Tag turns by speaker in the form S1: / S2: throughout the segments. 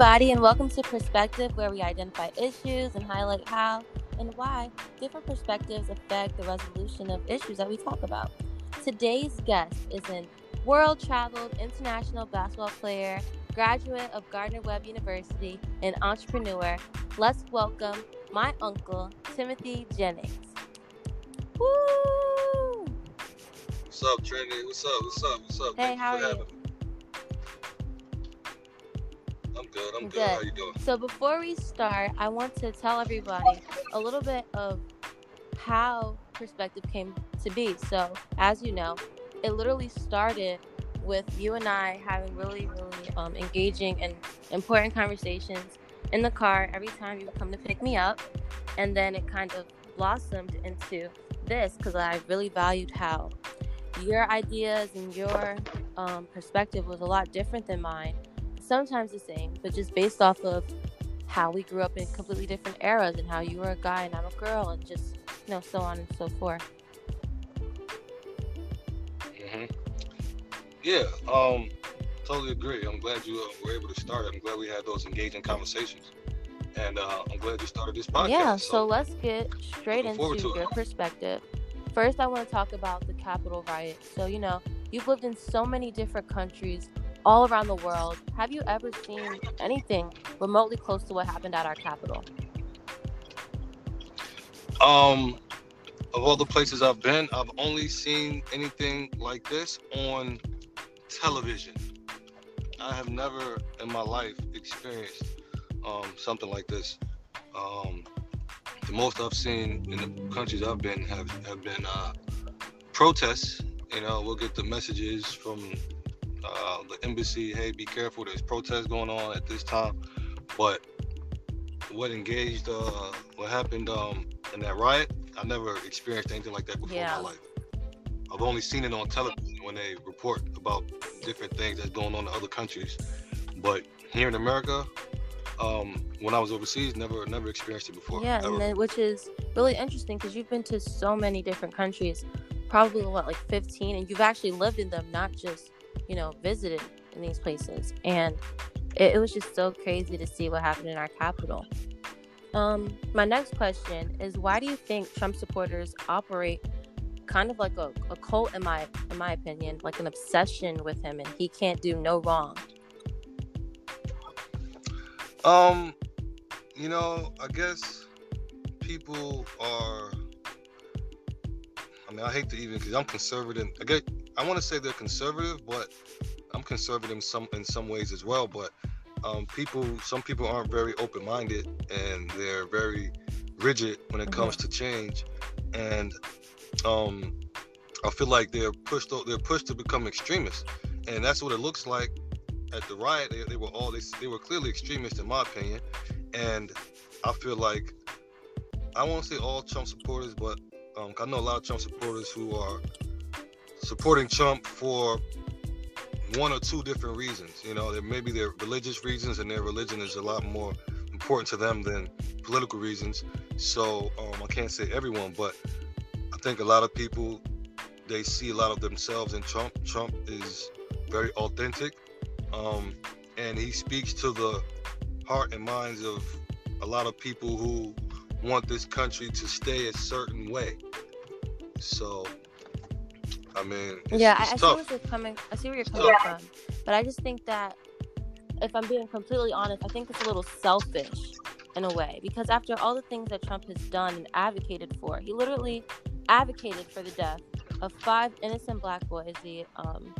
S1: everybody, and welcome to Perspective, where we identify issues and highlight how and why different perspectives affect the resolution of issues that we talk about. Today's guest is an world traveled international basketball player, graduate of Gardner Webb University, and entrepreneur. Let's welcome my uncle, Timothy Jennings. Woo!
S2: What's up, Trinity? What's up? What's up? What's up?
S1: Hey,
S2: Thank
S1: how
S2: for
S1: are
S2: having
S1: you?
S2: Good. I'm good.
S1: Good.
S2: How you doing?
S1: So before we start, I want to tell everybody a little bit of how perspective came to be. So, as you know, it literally started with you and I having really, really um, engaging and important conversations in the car every time you would come to pick me up, and then it kind of blossomed into this because I really valued how your ideas and your um, perspective was a lot different than mine sometimes the same, but just based off of how we grew up in completely different eras and how you were a guy and I'm a girl and just you know so on and so forth.
S2: Mm-hmm. Yeah. Um. Totally agree. I'm glad you uh, were able to start it. I'm glad we had those engaging conversations, and uh, I'm glad you started this podcast.
S1: yeah, so let's get straight into
S2: to it.
S1: your perspective. First, I want to talk about the Capitol riot. So, you know, you've lived in so many different countries all around the world. Have you ever seen anything remotely close to what happened at our capital?
S2: Um, of all the places I've been, I've only seen anything like this on television. I have never in my life experienced um, something like this. Um, the most I've seen in the countries I've been have, have been uh, protests. You know, we'll get the messages from uh, the embassy, hey, be careful, there's protests going on at this time. But what engaged, uh, what happened um, in that riot, I never experienced anything like that before
S1: Yeah.
S2: in my life. I've only seen it on television when they report about different things that's going on in other countries. But here in America, um, when I was overseas, never never experienced it before.
S1: Yeah,
S2: ever.
S1: and then which is really interesting because you've been to so many different countries, probably what like 15, and you've actually lived in them, not just you know visited in these places. And it, it was just so crazy to see what happened in our capital. Um, my next question is why do you think Trump supporters operate kind of like a, a cult in my in my opinion, like an obsession with him and he can't do no wrong.
S2: Um, you know, I guess people are. I mean, I hate to even because I'm conservative. I. I want to say they're conservative, but I'm conservative in some in some ways as well. But um, people, some people aren't very open-minded, and they're very rigid when it comes to change. And um, I feel like they're pushed they're pushed to become extremists, and that's what it looks like at the riot. They, they were all they, they were clearly extremists in my opinion, and I feel like I won't say all Trump supporters, but um, I know a lot of Trump supporters who are supporting Trump for one or two different reasons. You know, there maybe they're religious reasons, and their religion is a lot more important to them than political reasons. So um, I can't say everyone, but I think a lot of people they see a lot of themselves in Trump. Trump is very authentic, um, and he speaks to the heart and minds of a lot of people who want this country to stay a certain way. So, I mean, it's,
S1: yeah, I,
S2: it's
S1: I see where you're coming. I see where you're
S2: It's
S1: coming
S2: tough.
S1: from, but I just think that if I'm being completely honest, I think it's a little selfish in a way because after all the things that Trump has done and advocated for, he literally advocated for the death of five innocent black boys. The um,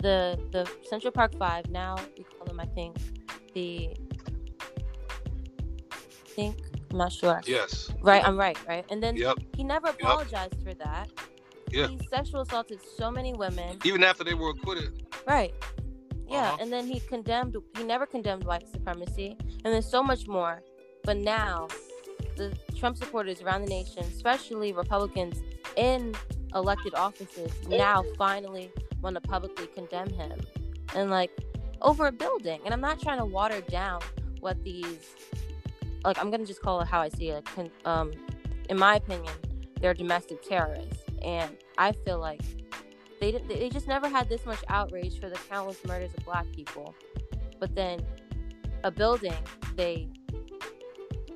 S1: the the Central Park Five. Now we call them, I think, the. I think I'm not sure.
S2: Yes.
S1: Right, I'm right, right, and then
S2: Yep.
S1: he never apologized for that.
S2: Yeah.
S1: He sexual assaulted so many women.
S2: Even after they were acquitted.
S1: Right. Yeah,
S2: Uh-huh.
S1: and then he condemned he never condemned white supremacy and there's so much more. But now the Trump supporters around the nation, especially Republicans in elected offices, now finally want to publicly condemn him. And like over a building. And I'm not trying to water down what these like I'm going to just call it how I see it. Con- um in my opinion, they're domestic terrorists and I feel like they didn't they just never had this much outrage for the countless murders of black people but then a building, they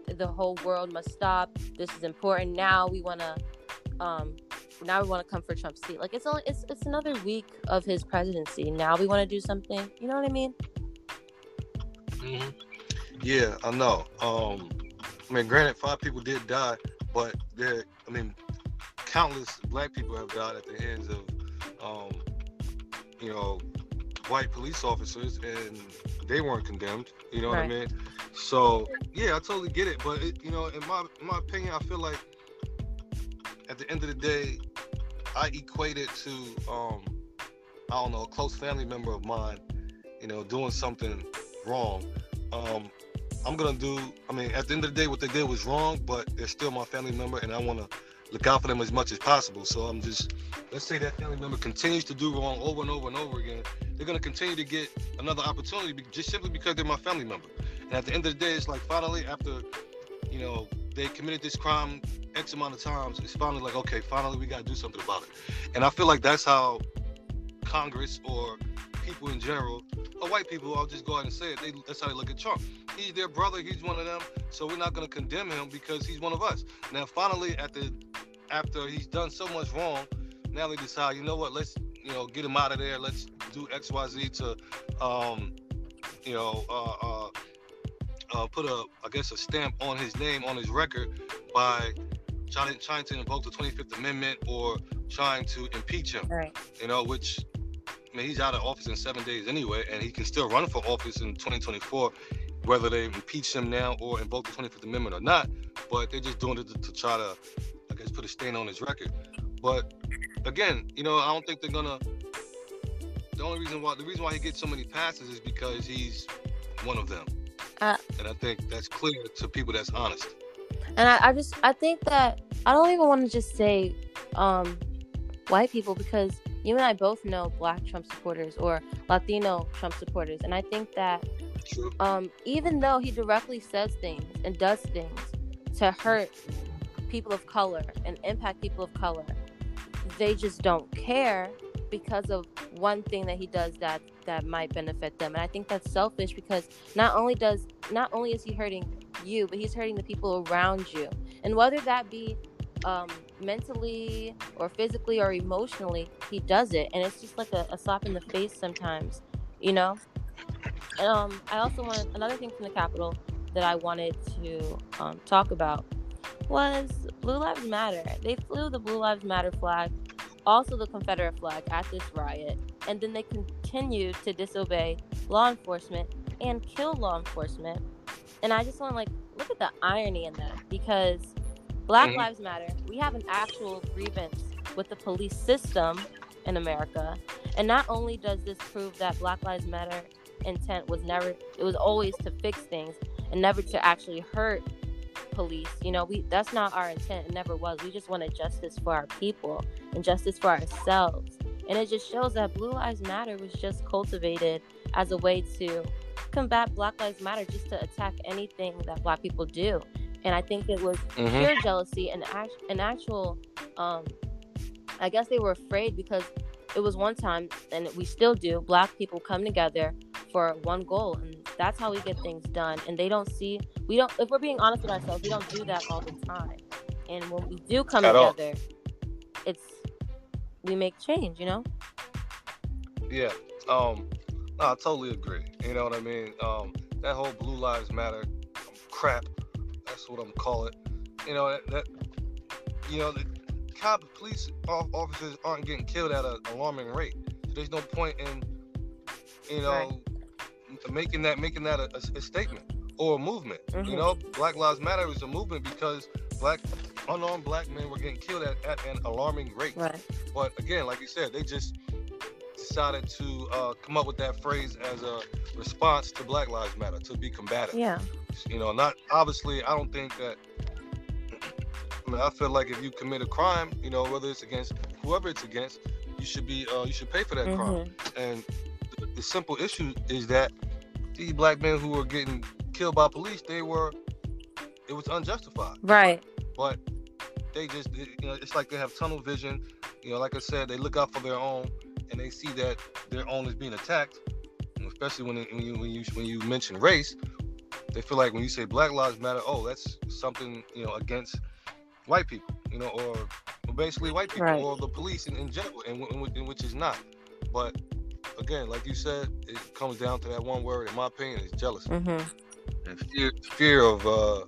S1: the whole world must stop. This is important. Now we want to um now we want to come for Trump's seat. Like it's only it's it's another week of his presidency. Now we want to do something. You know what I mean?
S2: hmm Yeah, I know. Um, I mean, granted, five people did die, but there, I mean, countless black people have died at the hands of, um, you know, white police officers, and they weren't condemned. You know what I mean? So yeah, I totally get it. But it, you know, in my in my opinion, I feel like at the end of the day, I equate it to um, I don't know, a close family member of mine, you know, doing something wrong. Um, I'm gonna do. I mean, at the end of the day, what they did was wrong, but they're still my family member, and I want to look out for them as much as possible. So I'm just, let's say that family member continues to do wrong over and over and over again. They're gonna continue to get another opportunity just simply because they're my family member. And at the end of the day, it's like finally after, you know, they committed this crime X amount of times, it's finally like, okay, finally we gotta do something about it. And I feel like that's how Congress or people in general, or white people, I'll just go ahead and say it. They, that's how they look at Trump. He's their brother. He's one of them. So we're not going to condemn him because he's one of us. Now, finally, at the after he's done so much wrong, now they decide, you know what? Let's you know get him out of there. Let's do X, Y, Z to, um, you know, uh, uh, uh, put a I guess a stamp on his name on his record by trying trying to invoke the 25th Amendment or trying to impeach him
S1: Right.
S2: you know, which I mean, he's out of office in seven days anyway, and he can still run for office in 2024, whether they impeach him now or invoke the 25th Amendment or not. But they're just doing it to, to try to, Guess, put a stain on his record. But again, you know, I don't think they're gonna. The only reason why the reason why he gets so many passes is because he's one of them,
S1: Uh,
S2: and I think that's clear to people that's honest.
S1: And I, I just I think that I don't even want to just say um white people because you and I both know black Trump supporters or Latino Trump supporters. And I think that um even though he directly says things and does things to hurt people of color and impact people of color, they just don't care because of one thing that he does that that might benefit them. And I think that's selfish because not only does not only is he hurting you, but he's hurting the people around you. And whether that be um, mentally or physically or emotionally, he does it. And it's just like a, a slap in the face sometimes, you know? Um, I also wanted another thing from the Capitol that I wanted to um, talk about was Blue Lives Matter. They flew the Blue Lives Matter flag, also the Confederate flag at this riot, and then they continued to disobey law enforcement and kill law enforcement. And I just want to like look at the irony in that because Black
S2: Mhm.
S1: Lives Matter, we have an actual grievance with the police system in America. And not only does this prove that Black Lives Matter intent was never it was always to fix things and never to actually hurt police. You know, we that's not our intent. It never was. We just wanted justice for our people and justice for ourselves. And it just shows that Blue Lives Matter was just cultivated as a way to combat Black Lives Matter, just to attack anything that Black people do. And I think it was
S2: Mhm.
S1: pure jealousy and act- an actual um I guess they were afraid because it was one time and we still do black people come together for one goal and that's how we get things done and they don't see we don't if we're being honest with ourselves we don't do that all the time and when we do come
S2: At all.
S1: together it's we make change you know
S2: Yeah. Um. No, I totally agree. You know what I mean? Um. That whole Blue Lives Matter crap. That's what I'm gonna call it. You know that. that you know the cop police officers aren't getting killed at an alarming rate. So there's no point in you know making that making that a, a- a statement or a movement. You
S1: Mhm.
S2: know, Black Lives Matter is a movement because black unarmed black men were getting killed at, at an alarming rate.
S1: right
S2: But again, like you said, they just decided to uh, come up with that phrase as a response to Black Lives Matter to be combative.
S1: yeah
S2: You know, not obviously. I don't think that. I mean, I feel like if you commit a crime, you know, whether it's against whoever it's against, you should be uh, you should pay for that crime.
S1: Mhm.
S2: And the, the simple issue is that these black men who are getting killed by police, they were it was unjustified
S1: right
S2: but they just you know it's like they have tunnel vision you know like i said they look out for their own and they see that their own is being attacked and especially when, when you when you when you mention race, they feel like when you say Black Lives Matter, oh, that's something you know against white people, you know, or, basically white people
S1: Right.
S2: or the police in, in general, and which is not. But again, like you said, it comes down to that one word. In my opinion, is jealousy
S1: Mm-hmm.
S2: And fear, fear of uh,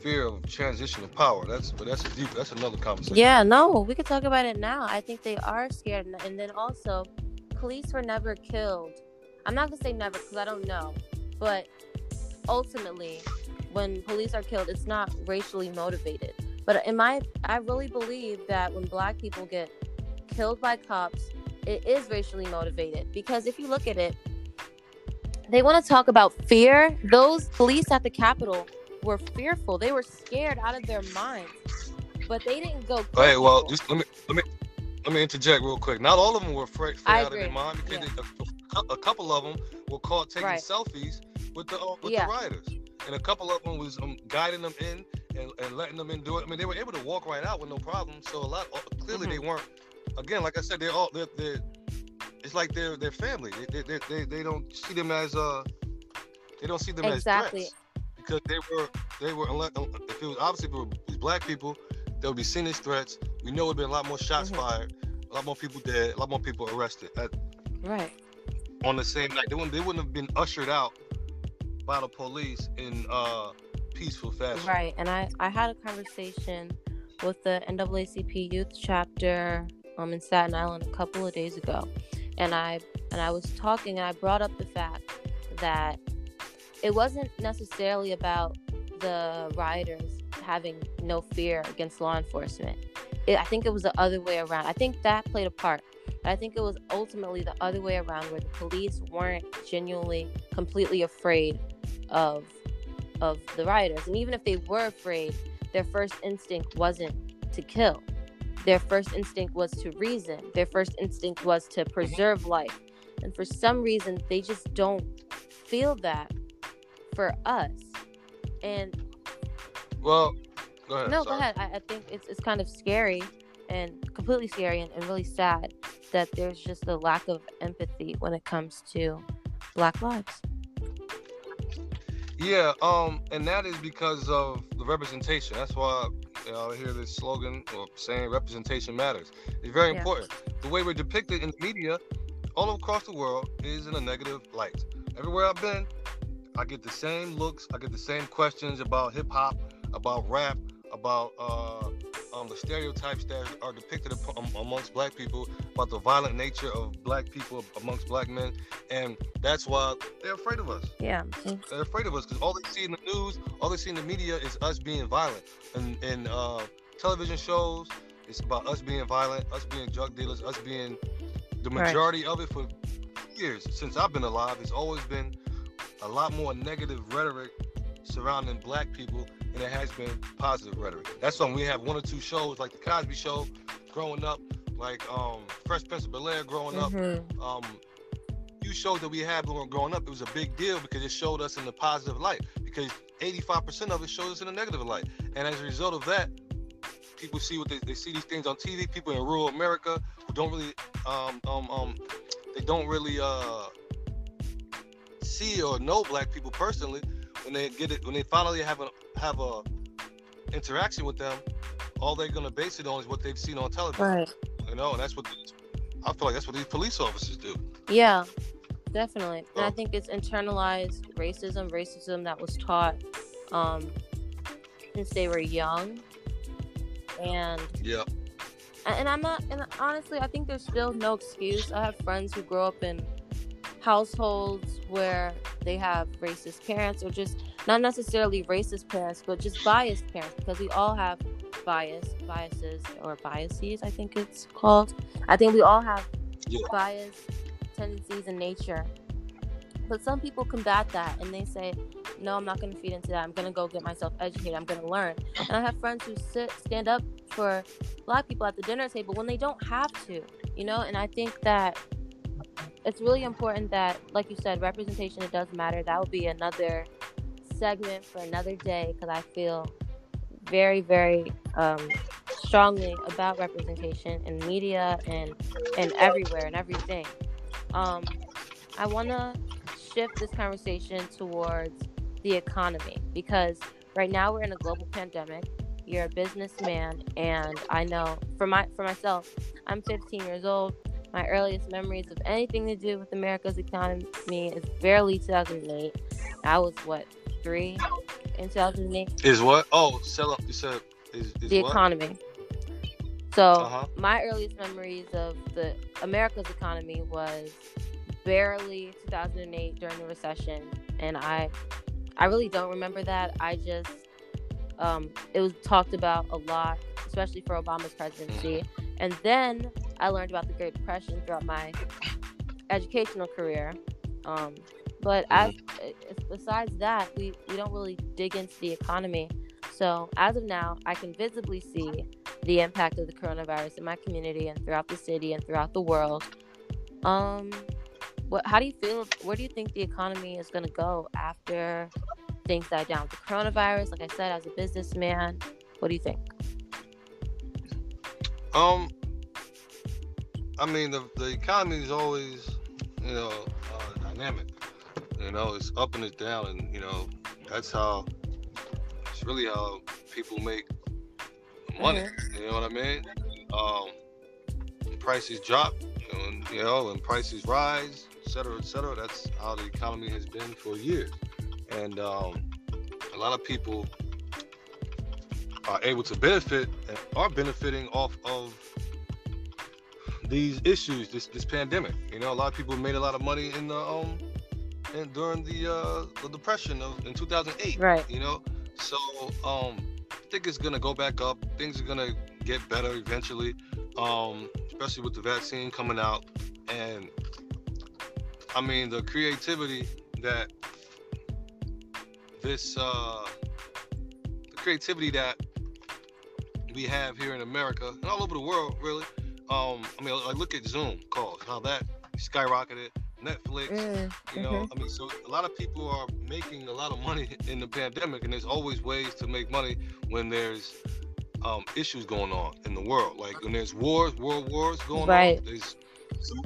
S2: fear of transition of power. That's but that's a deep. That's another conversation.
S1: Yeah, no, we could talk about it now. I think they are scared, and- then also, police were never killed. I'm not gonna say never because I don't know, but ultimately, when police are killed, it's not racially motivated. But in my, I really believe that when Black people get killed by cops, it is racially motivated because if you look at it, they want to talk about fear. Those police at the Capitol were fearful. They were scared out of their minds, but they didn't go.
S2: Hey, well, just let me let me let me interject real quick. Not all of them were afraid, out of their mind because
S1: Yeah.
S2: they, a, a couple of them were caught taking
S1: Right.
S2: selfies with the uh, with
S1: Yeah.
S2: the rioters, and a couple of them was um, guiding them in and, and letting them in do it. I mean, they were able to walk right out with no problem. So a lot uh, clearly
S1: Mhm.
S2: they weren't. Again, like I said, they're all they're, they're it's like they're they're family. They, they, they, they, don't see them as uh they don't see them
S1: Exactly.
S2: as threats because they were they were unless, if it was obviously if it was black people they would be seen as threats. We know it would been a lot more shots
S1: Mhm.
S2: fired, a lot more people dead, a lot more people arrested at,
S1: Right.
S2: on the same night. They wouldn't they wouldn't have been ushered out by the police in uh peaceful fashion.
S1: Right. And I, I had a conversation with the NAACP youth chapter um, in Staten Island a couple of days ago. And I and I was talking and I brought up the fact that it wasn't necessarily about the rioters having no fear against law enforcement. It, I think it was the other way around. I think that played a part. But I think it was ultimately the other way around where the police weren't genuinely completely afraid of of the rioters. And even if they were afraid, their first instinct wasn't to kill. Their first instinct was to reason. Their first instinct was to preserve life. And for some reason, they just don't feel that for us. And
S2: Well, go ahead.
S1: no, go ahead. I, I think it's, it's kind of scary and completely scary and, and really sad that there's just a lack of empathy when it comes to Black lives.
S2: Yeah, um, and that is because of the representation. That's why you know, hear this slogan or saying representation matters. It's very
S1: Yeah.
S2: important. The way we're depicted in the media all across the world is in a negative light. Everywhere I've been, I get the same looks, I get the same questions about hip hop, about rap, about uh, um, the stereotypes that are depicted um, amongst black people, about the violent nature of black people amongst black men, and that's why they're afraid of us.
S1: Yeah.
S2: They're afraid of us because all they see in the news, all they see in the media is us being violent. And in uh, television shows, it's about us being violent, us being drug dealers, us being the
S1: Right.
S2: majority of it for years since I've been alive. It's always been a lot more negative rhetoric surrounding black people than it has been positive rhetoric. That's when we have one or two shows like the Cosby Show, growing up, like um, Fresh Prince of Bel Air, growing up
S1: Mhm.
S2: um few shows that we had when we were growing up, it was a big deal because it showed us in the positive light. Because 85% of it shows us in a negative light. And as a result of that, people see what they, they see these things on TV. People in rural America who don't really um um um they don't really uh see or know black people personally when they get it when they finally have a have a interaction with them all they're gonna base it on is what they've seen on television
S1: Right.
S2: you know and that's what these, i feel like that's what these police officers do
S1: Yeah, definitely. And I think it's internalized racism, racism that was taught um, since they were young. And
S2: yeah
S1: and I'm not and honestly I think there's still no excuse. I have friends who grow up in households where they have racist parents or just not necessarily racist parents, but just biased parents because we all have bias, biases or biases, I think it's called. I think we all have
S2: Yeah.
S1: bias tendencies in nature. But some people combat that and they say, no, I'm not going to feed into that. I'm going to go get myself educated. I'm going to learn. And I have friends who sit, stand up for black people at the dinner table when they don't have to, you know? And I think that it's really important that, like you said, representation, it does matter. That would be another segment for another day because I feel very, very um, strongly about representation in media and, and everywhere and everything. Um, I want to shift this conversation towards the economy because right now we're in a global pandemic. You're a businessman, and I know for my for myself, I'm 15 years old. My earliest memories of anything to do with America's economy is barely 2008. I was what three in 2008.
S2: Is what? Oh, sell up. You said is, is
S1: the
S2: what?
S1: economy. So
S2: Uh-huh.
S1: my earliest memories of the America's economy was barely 2008 during the recession, and I, I really don't remember that. I just, um, it was talked about a lot, especially for Obama's presidency, and then I learned about the Great Depression throughout my educational career. Um, but as besides that, we we don't really dig into the economy. So as of now, I can visibly see the impact of the coronavirus in my community and throughout the city and throughout the world. Um, what? How do you feel? Where do you think the economy is going to go after things die down? The coronavirus, like I said, as a businessman, what do you think?
S2: Um, I mean, the the economy is always, you know, uh, dynamic. You know, it's up and it's down, and you know, that's how. It's really how people make money. You know what I mean? Um, prices drop, you know, and, you know, and prices rise, et cetera, et cetera. That's how the economy has been for years, and um, a lot of people are able to benefit and are benefiting off of these issues, this this pandemic. You know, a lot of people made a lot of money in the um and during the uh the depression of in 2008.
S1: Right.
S2: You know, so um I think it's gonna go back up. Things are gonna get better eventually, um, especially with the vaccine coming out. And I mean, the creativity that this uh the creativity that we have here in America and all over the world, really. Um, I mean, like look at Zoom calls, how that skyrocketed. Netflix,
S1: Mm,
S2: you know, I mean, so a lot of people are making a lot of money in the pandemic, and there's always ways to make money when there's um, issues going on in the world. Like when there's wars, world wars going
S1: Right.
S2: on. There's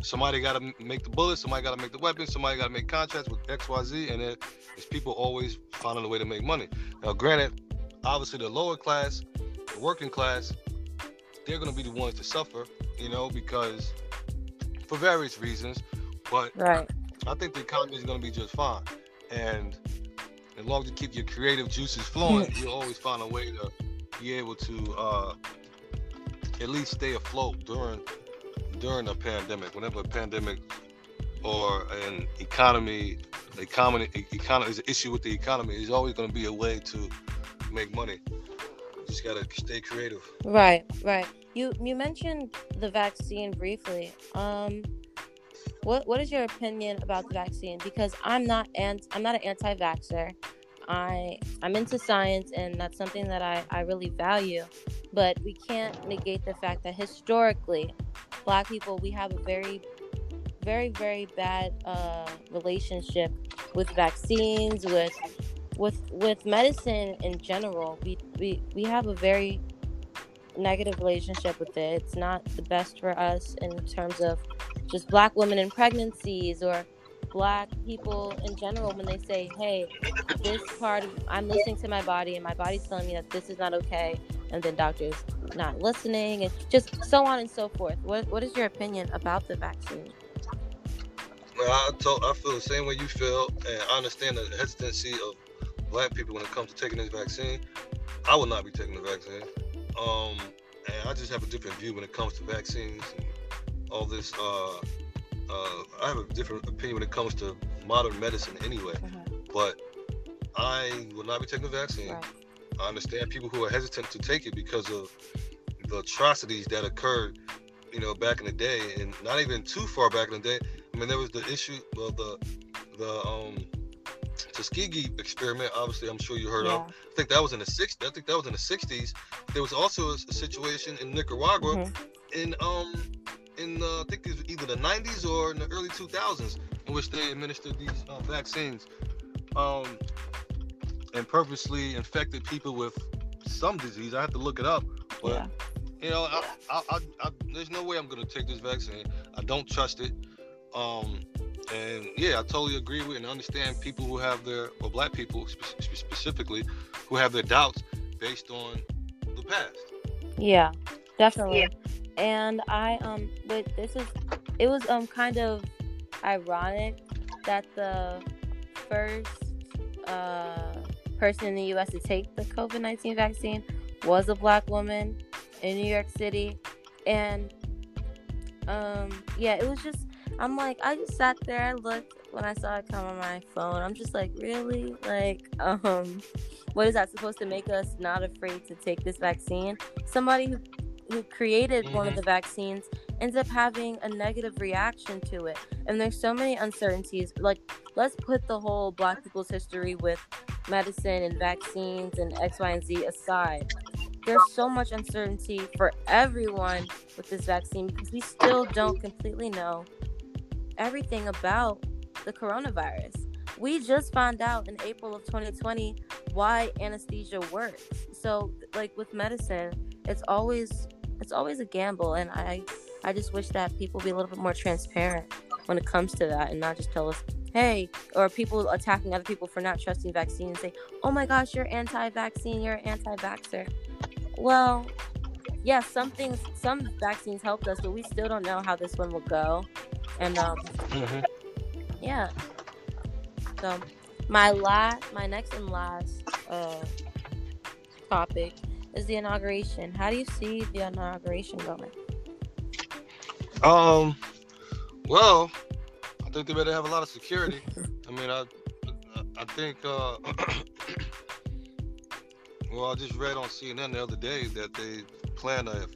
S2: somebody got to make the bullets, somebody got to make the weapons, somebody got to make contracts with X, Y, Z, and then there's people always finding a way to make money. Now, granted, obviously the lower class, the working class, they're going to be the ones to suffer, you know, because for various reasons. But
S1: right.
S2: I think the economy is going to be just fine. And as long as you keep your creative juices flowing, you'll always find a way to be able to uh, at least stay afloat during during a pandemic. Whenever a pandemic or an economy, economy, economy is an issue with the economy, there's always going to be a way to make money. Just got to stay creative.
S1: Right, right. You you mentioned the vaccine briefly. Um, what what is your opinion about the vaccine? Because I'm not and I'm not an anti-vaxxer. I I'm into science and that's something that I, I really value. But we can't negate the fact that historically, black people we have a very very very bad uh, relationship with vaccines with with with medicine in general we, we we have a very negative relationship with it. It's not the best for us in terms of just black women in pregnancies or black people in general when they say hey this part of i'm listening to my body and my body's telling me that this is not okay and then doctors not listening and just so on and so forth. What, what is your opinion about the vaccine?
S2: I told, I feel the same way you feel, and I understand the hesitancy of black people when it comes to taking this vaccine. I will not be taking the vaccine. Um, and I just have a different view when it comes to vaccines and all this. Uh, uh, I have a different opinion when it comes to modern medicine anyway. But I will not be taking the vaccine.
S1: Right.
S2: I understand people who are hesitant to take it because of the atrocities that occurred, you know, back in the day, and not even too far back in the day. I mean, there was the issue, well, the the um Tuskegee experiment. Obviously, I'm sure you heard
S1: yeah.
S2: of. I think that was in the 60s. I think that was in the 60s. There was also a, a situation in Nicaragua
S1: Mhm.
S2: in um in uh, I think it was either the 90s or in the early 2000s in which they administered these uh, vaccines um and purposely infected people with some disease. I have to look it up, but
S1: yeah
S2: you know, I, I, I, I, there's no way I'm gonna take this vaccine. I don't trust it. Um, and yeah, I totally agree with and understand people who have their, or black people spe- specifically, who have their doubts based on the past.
S1: Yeah, definitely. Yeah. And I um, but this is, it was um kind of ironic that the first uh person in the U.S. to take the COVID nineteen vaccine was a black woman in New York City, and um yeah, it was just I'm like, I just sat there, I looked when I saw it come on my phone. I'm just like, really? Like, um, what is that supposed to make us not afraid to take this vaccine? Somebody who who created mm-hmm. one of mm-hmm. the vaccines ends up having a negative reaction to it. And there's so many uncertainties. Like, let's put the whole Black people's history with medicine and vaccines and X, Y, and Z aside there's so much uncertainty for everyone with this vaccine because we still don't completely know everything about the coronavirus. We just found out in April of 2020 why anesthesia works. So like with medicine, it's always it's always a gamble and I I just wish that people be a little bit more transparent when it comes to that and not just tell us, hey, or people attacking other people for not trusting vaccine and say, oh my gosh, you're anti-vaccine, you're anti-vaxxer. Well, yeah, some things, some vaccines helped us, but we still don't know how this one will go. And um, mm-hmm. yeah. So my last, my next and last uh, topic is the inauguration. How do you see the inauguration going?
S2: Um, well, I think they better have a lot of security. I mean, I, I think, uh, well, I just read on CNN the other day that they plan a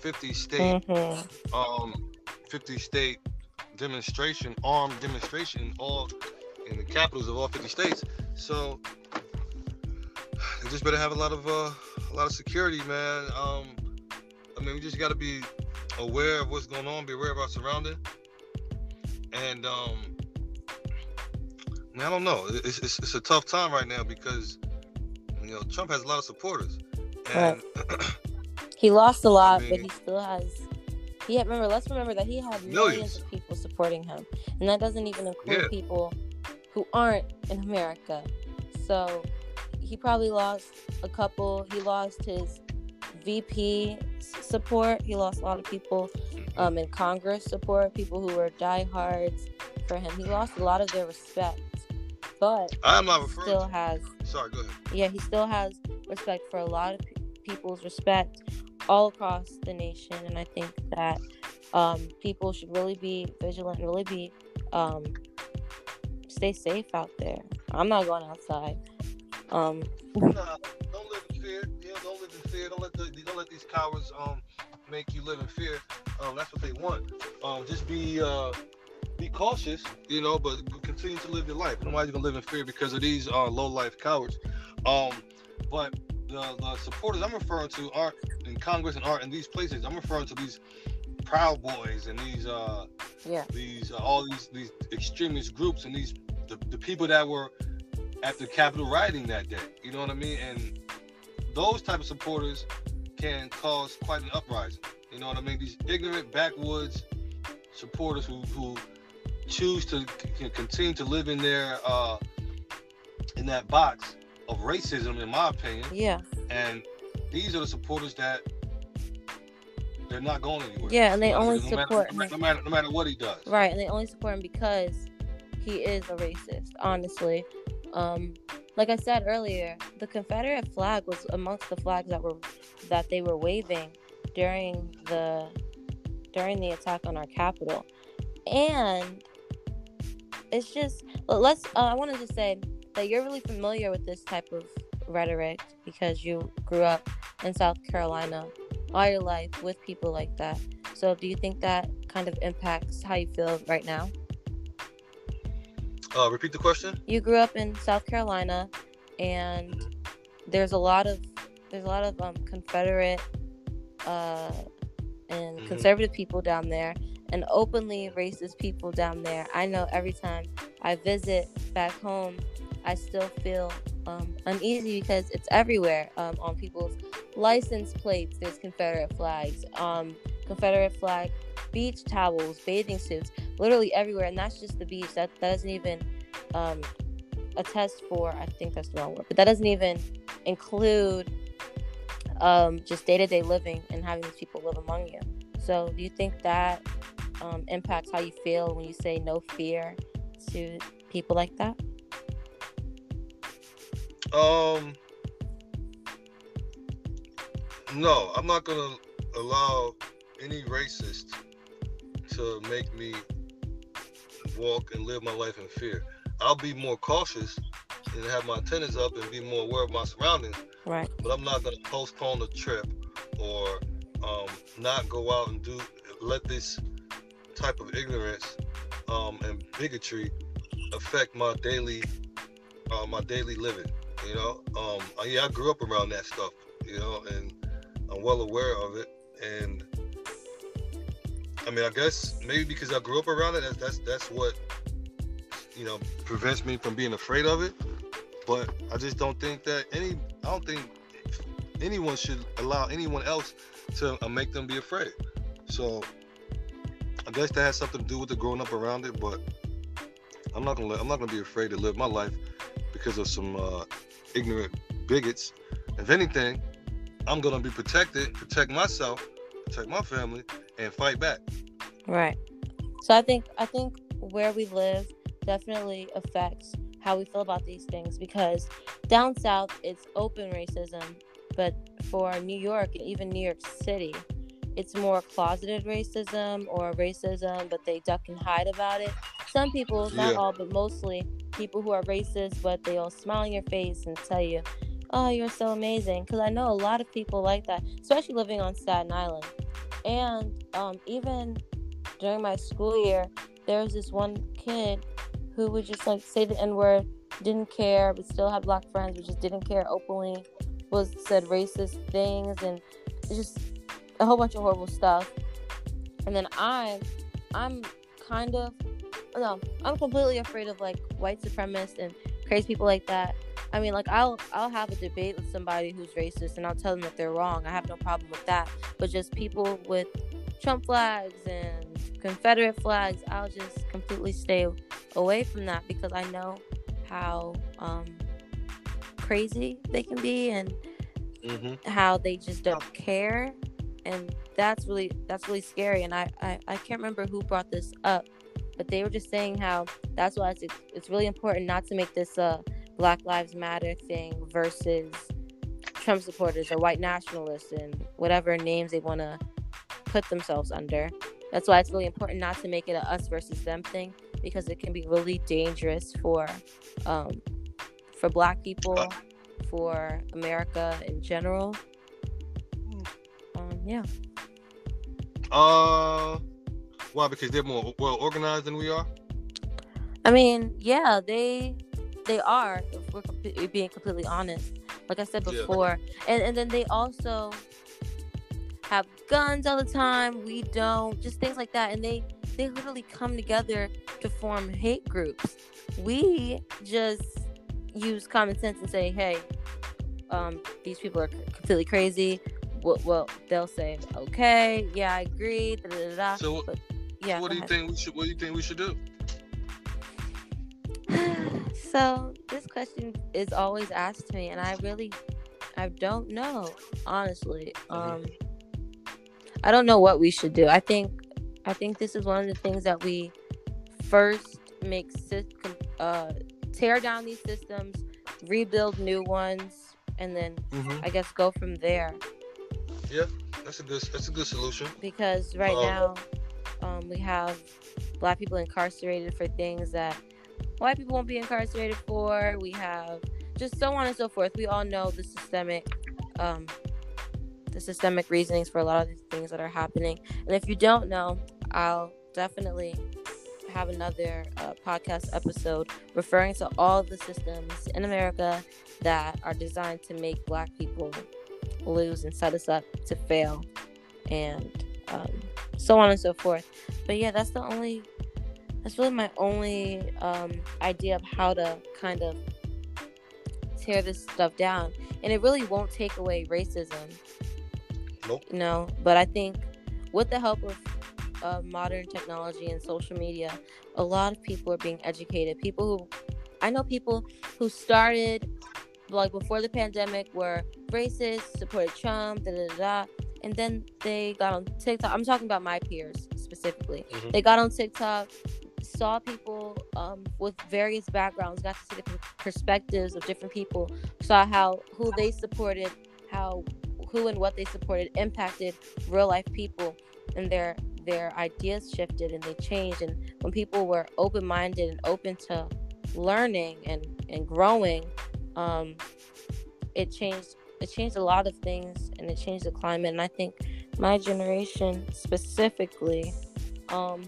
S2: 50 state, mm-hmm. um, 50 state demonstration, armed demonstration, all in the capitals of all 50 states. So they just better have a lot of uh, a lot of security, man. Um, I mean, we just got to be aware of what's going on, be aware of our surrounding, and um, I don't know. It's, it's, it's a tough time right now because you know Trump has a lot of supporters, and
S1: right. he lost a lot, I mean, but he still has yeah, remember, let's remember that he had millions, millions of people supporting him. And that doesn't even include yeah. people who aren't in America. So he probably lost a couple. He lost his VP support. He lost a lot of people um, in Congress support, people who were diehards for him. He lost a lot of their respect. But
S2: I'm not
S1: still has.
S2: Sorry, go ahead.
S1: Yeah, he still has respect for a lot of people's respect all across the nation. And I think that um, people should really be vigilant, really be um, stay safe out there. I'm not going outside. Um,
S2: don't live in fear. Yeah, don't live in fear. Don't let the, don't let these cowards um make you live in fear. Um, that's what they want. Um, just be uh be cautious, you know, but continue to live your life. Nobody's gonna live in fear because of these uh, low life cowards. Um, but the, the supporters I'm referring to aren't in Congress and aren't in these places. I'm referring to these Proud Boys and these uh
S1: yeah
S2: these uh, all these these extremist groups and these the, the people that were at the Capitol rioting that day. You know what I mean? And those type of supporters can cause quite an uprising. You know what I mean? These ignorant backwoods supporters who who choose to c- continue to live in their uh in that box of racism, in my opinion.
S1: Yeah.
S2: And these are the supporters that they're not going anywhere.
S1: Yeah, and they only no
S2: support
S1: matter,
S2: him. No matter, no matter what he does.
S1: Right, and they only support him because he is a racist. Honestly, um, like I said earlier, the Confederate flag was amongst the flags that were that they were waving during the during the attack on our capital, and it's just let's. Uh, I want to just say that you're really familiar with this type of rhetoric because you grew up in South Carolina all your life with people like that. So, do you think that kind of impacts how you feel right now?
S2: Uh, repeat the question.
S1: You grew up in South Carolina, and there's a lot of there's a lot of um, Confederate uh, and mm-hmm. conservative people down there, and openly racist people down there. I know every time I visit back home, I still feel um, uneasy because it's everywhere um, on people's license plates. There's Confederate flags, um, Confederate flag beach towels, bathing suits. literally everywhere, and that's just the beach. That that doesn't even um, attest for. I think that's the wrong word, but that doesn't even include um, just day to day living and having these people live among you. So, do you think that um, impacts how you feel when you say no fear to people like that?
S2: Um, no, I'm not gonna allow any racist to make me walk and live my life in fear. I'll be more cautious and have my antennas up and be more aware of my surroundings.
S1: Right.
S2: But I'm not gonna postpone the trip or um, not go out and do let this type of ignorance um, and bigotry affect my daily uh, my daily living. You know, um, yeah, I grew up around that stuff. You know, and I'm well aware of it. And I mean, I guess maybe because I grew up around it, that's that's, that's what you know prevents me from being afraid of it. But I just don't think that any. I don't think anyone should allow anyone else to uh, make them be afraid. So I guess that has something to do with the growing up around it. But I'm not gonna let, I'm not gonna be afraid to live my life because of some uh, ignorant bigots. If anything, I'm gonna be protected, protect myself, protect my family, and fight back.
S1: Right. So I think I think where we live definitely affects how we feel about these things because down south it's open racism, but for New York and even New York City, it's more closeted racism or racism, but they duck and hide about it. Some people, not
S2: Yeah.
S1: all, but mostly people who are racist, but they'll smile in your face and tell you, "Oh, you're so amazing." Because I know a lot of people like that, especially living on Staten Island. And um, even during my school year, there was this one kid who would just like say the N word, didn't care, but still had black friends, but just didn't care openly, was said racist things, and just a whole bunch of horrible stuff. And then I'm, I'm kind of, no, I'm completely afraid of like white supremacists and crazy people like that. I mean, like I'll I'll have a debate with somebody who's racist, and I'll tell them that they're wrong. I have no problem with that. But just people with Trump flags and Confederate flags, I'll just completely stay away from that because I know how um, crazy they can be and
S2: hmm
S1: how they just don't care and that's really that's really scary and I, I i can't remember who brought this up but they were just saying how that's why it's it's really important not to make this a black lives matter thing versus trump supporters or white nationalists and whatever names they want to put themselves under. That's why it's really important not to make it a us versus them thing because it can be really dangerous for um for black people for america in general. Um yeah.
S2: Uh, why? Because they're more well organized than we are.
S1: I mean, yeah, they they are. If we're comp- being completely honest, like I said
S2: Yeah.
S1: before, and and then they also have guns all the time. We don't, just things like that, and they they literally come together to form hate groups. We just use common sense and say, hey, um, these people are completely crazy. Well, well, they'll say, okay, yeah, I agree. Da, da, da, da.
S2: So,
S1: But, yeah.
S2: what do you
S1: ahead.
S2: think we should? What do you think we should do?
S1: so this question is always asked to me and i really i don't know honestly um i don't know what we should do i think i think this is one of the things that we first make uh tear down these systems rebuild new ones and then
S2: Mm-hmm.
S1: i guess go from there Yeah,
S2: That's a good. That's a good solution.
S1: because right
S2: Um,
S1: now um, we have black people incarcerated for things that white people won't be incarcerated for. We have just so on and so forth. We all know the systemic, um, the systemic reasonings for a lot of these things that are happening. And if you don't know, I'll definitely have another uh, podcast episode referring to all the systems in America that are designed to make black people lose and set us up to fail and um, so on and so forth. But yeah, that's the only. That's really my only um, idea of how to kind of tear this stuff down, and it really won't take away racism.
S2: Nope.
S1: You know, but I think with the help of uh, modern technology and social media, a lot of people are being educated. People who I know people who started like before the pandemic were racist, supported Trump, da da da, and then they got on TikTok. I'm talking about my peers specifically. Mm-hmm. They got on TikTok, saw people um, with various backgrounds, got to see the perspectives of different people, saw how who they supported, how who and what they supported impacted real life people, and their their ideas shifted and they changed. And when people were open minded and open to learning and and growing, um, it changed it changed a lot of things and it changed the climate. And I think my generation specifically, um,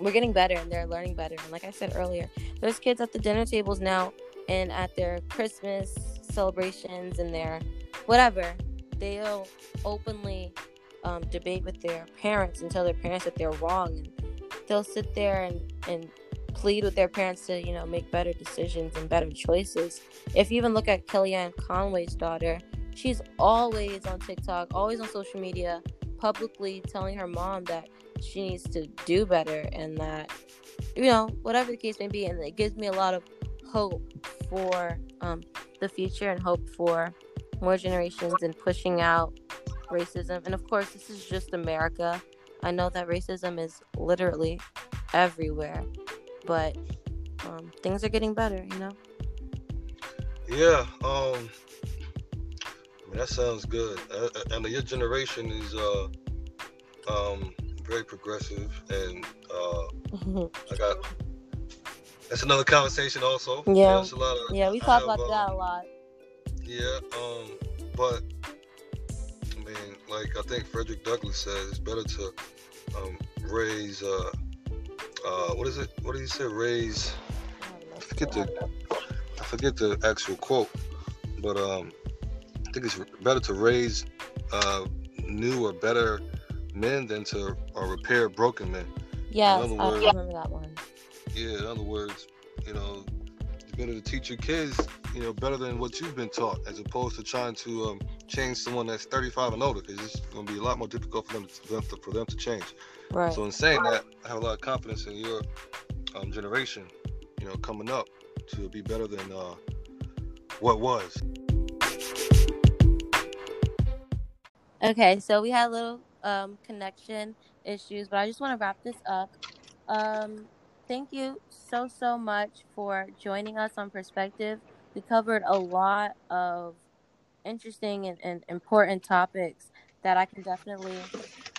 S1: we're getting better and they're learning better. And like I said earlier, there's kids at the dinner tables now and at their Christmas celebrations and their whatever, they'll openly um, debate with their parents and tell their parents that they're wrong. And they'll sit there and, and plead with their parents to, you know, make better decisions and better choices. If you even look at Kellyanne Conway's daughter, she's always on TikTok, always on social media, publicly telling her mom that she needs to do better and that, you know, whatever the case may be. And it gives me a lot of hope for um, the future and hope for more generations and pushing out racism. And of course, this is just America. I know that racism is literally everywhere but um, things are getting better, you know.
S2: Yeah, um, I mean, that sounds good. Uh, uh and your generation is uh, um, very progressive, and uh, I got that's another conversation also.
S1: Yeah, of, yeah, we talk have, about um, that a lot.
S2: Yeah, um, but I mean, like I think Frederick Douglass says, it's better to um, raise uh, uh, what is it? What did he say? Raise. I forget the. I forget the actual quote, but um, I think it's better to raise uh, new or better men than to uh, repair broken men.
S1: Yeah, I remember that one.
S2: Yeah, in other words, you know, it's better to teach your kids, you know, better than what you've been taught, as opposed to trying to um, change someone that's 35 and older, because it's going to be a lot more difficult for them to, for them to, for them to change.
S1: Right.
S2: So in saying that, I have a lot of confidence in your um, generation, you know, coming up to be better than uh, what was.
S1: Okay, so we had a little um, connection issues, but I just want to wrap this up. Um, thank you so so much for joining us on Perspective. We covered a lot of interesting and, and important topics that I can definitely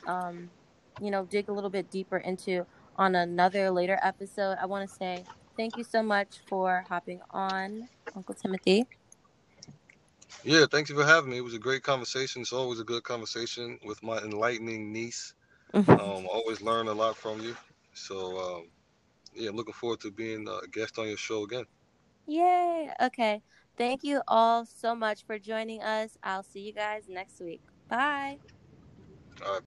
S1: um, you know, dig a little bit deeper into on another later episode. I want to say thank you so much for hopping on, Uncle Timothy.
S2: Yeah, thank you for having me. It was a great conversation. It's always a good conversation with my enlightening niece. um, always learn a lot from you. So, um, yeah, I'm looking forward to being a guest on your show again.
S1: Yay. Okay. Thank you all so much for joining us. I'll see you guys next week. Bye.
S2: Right.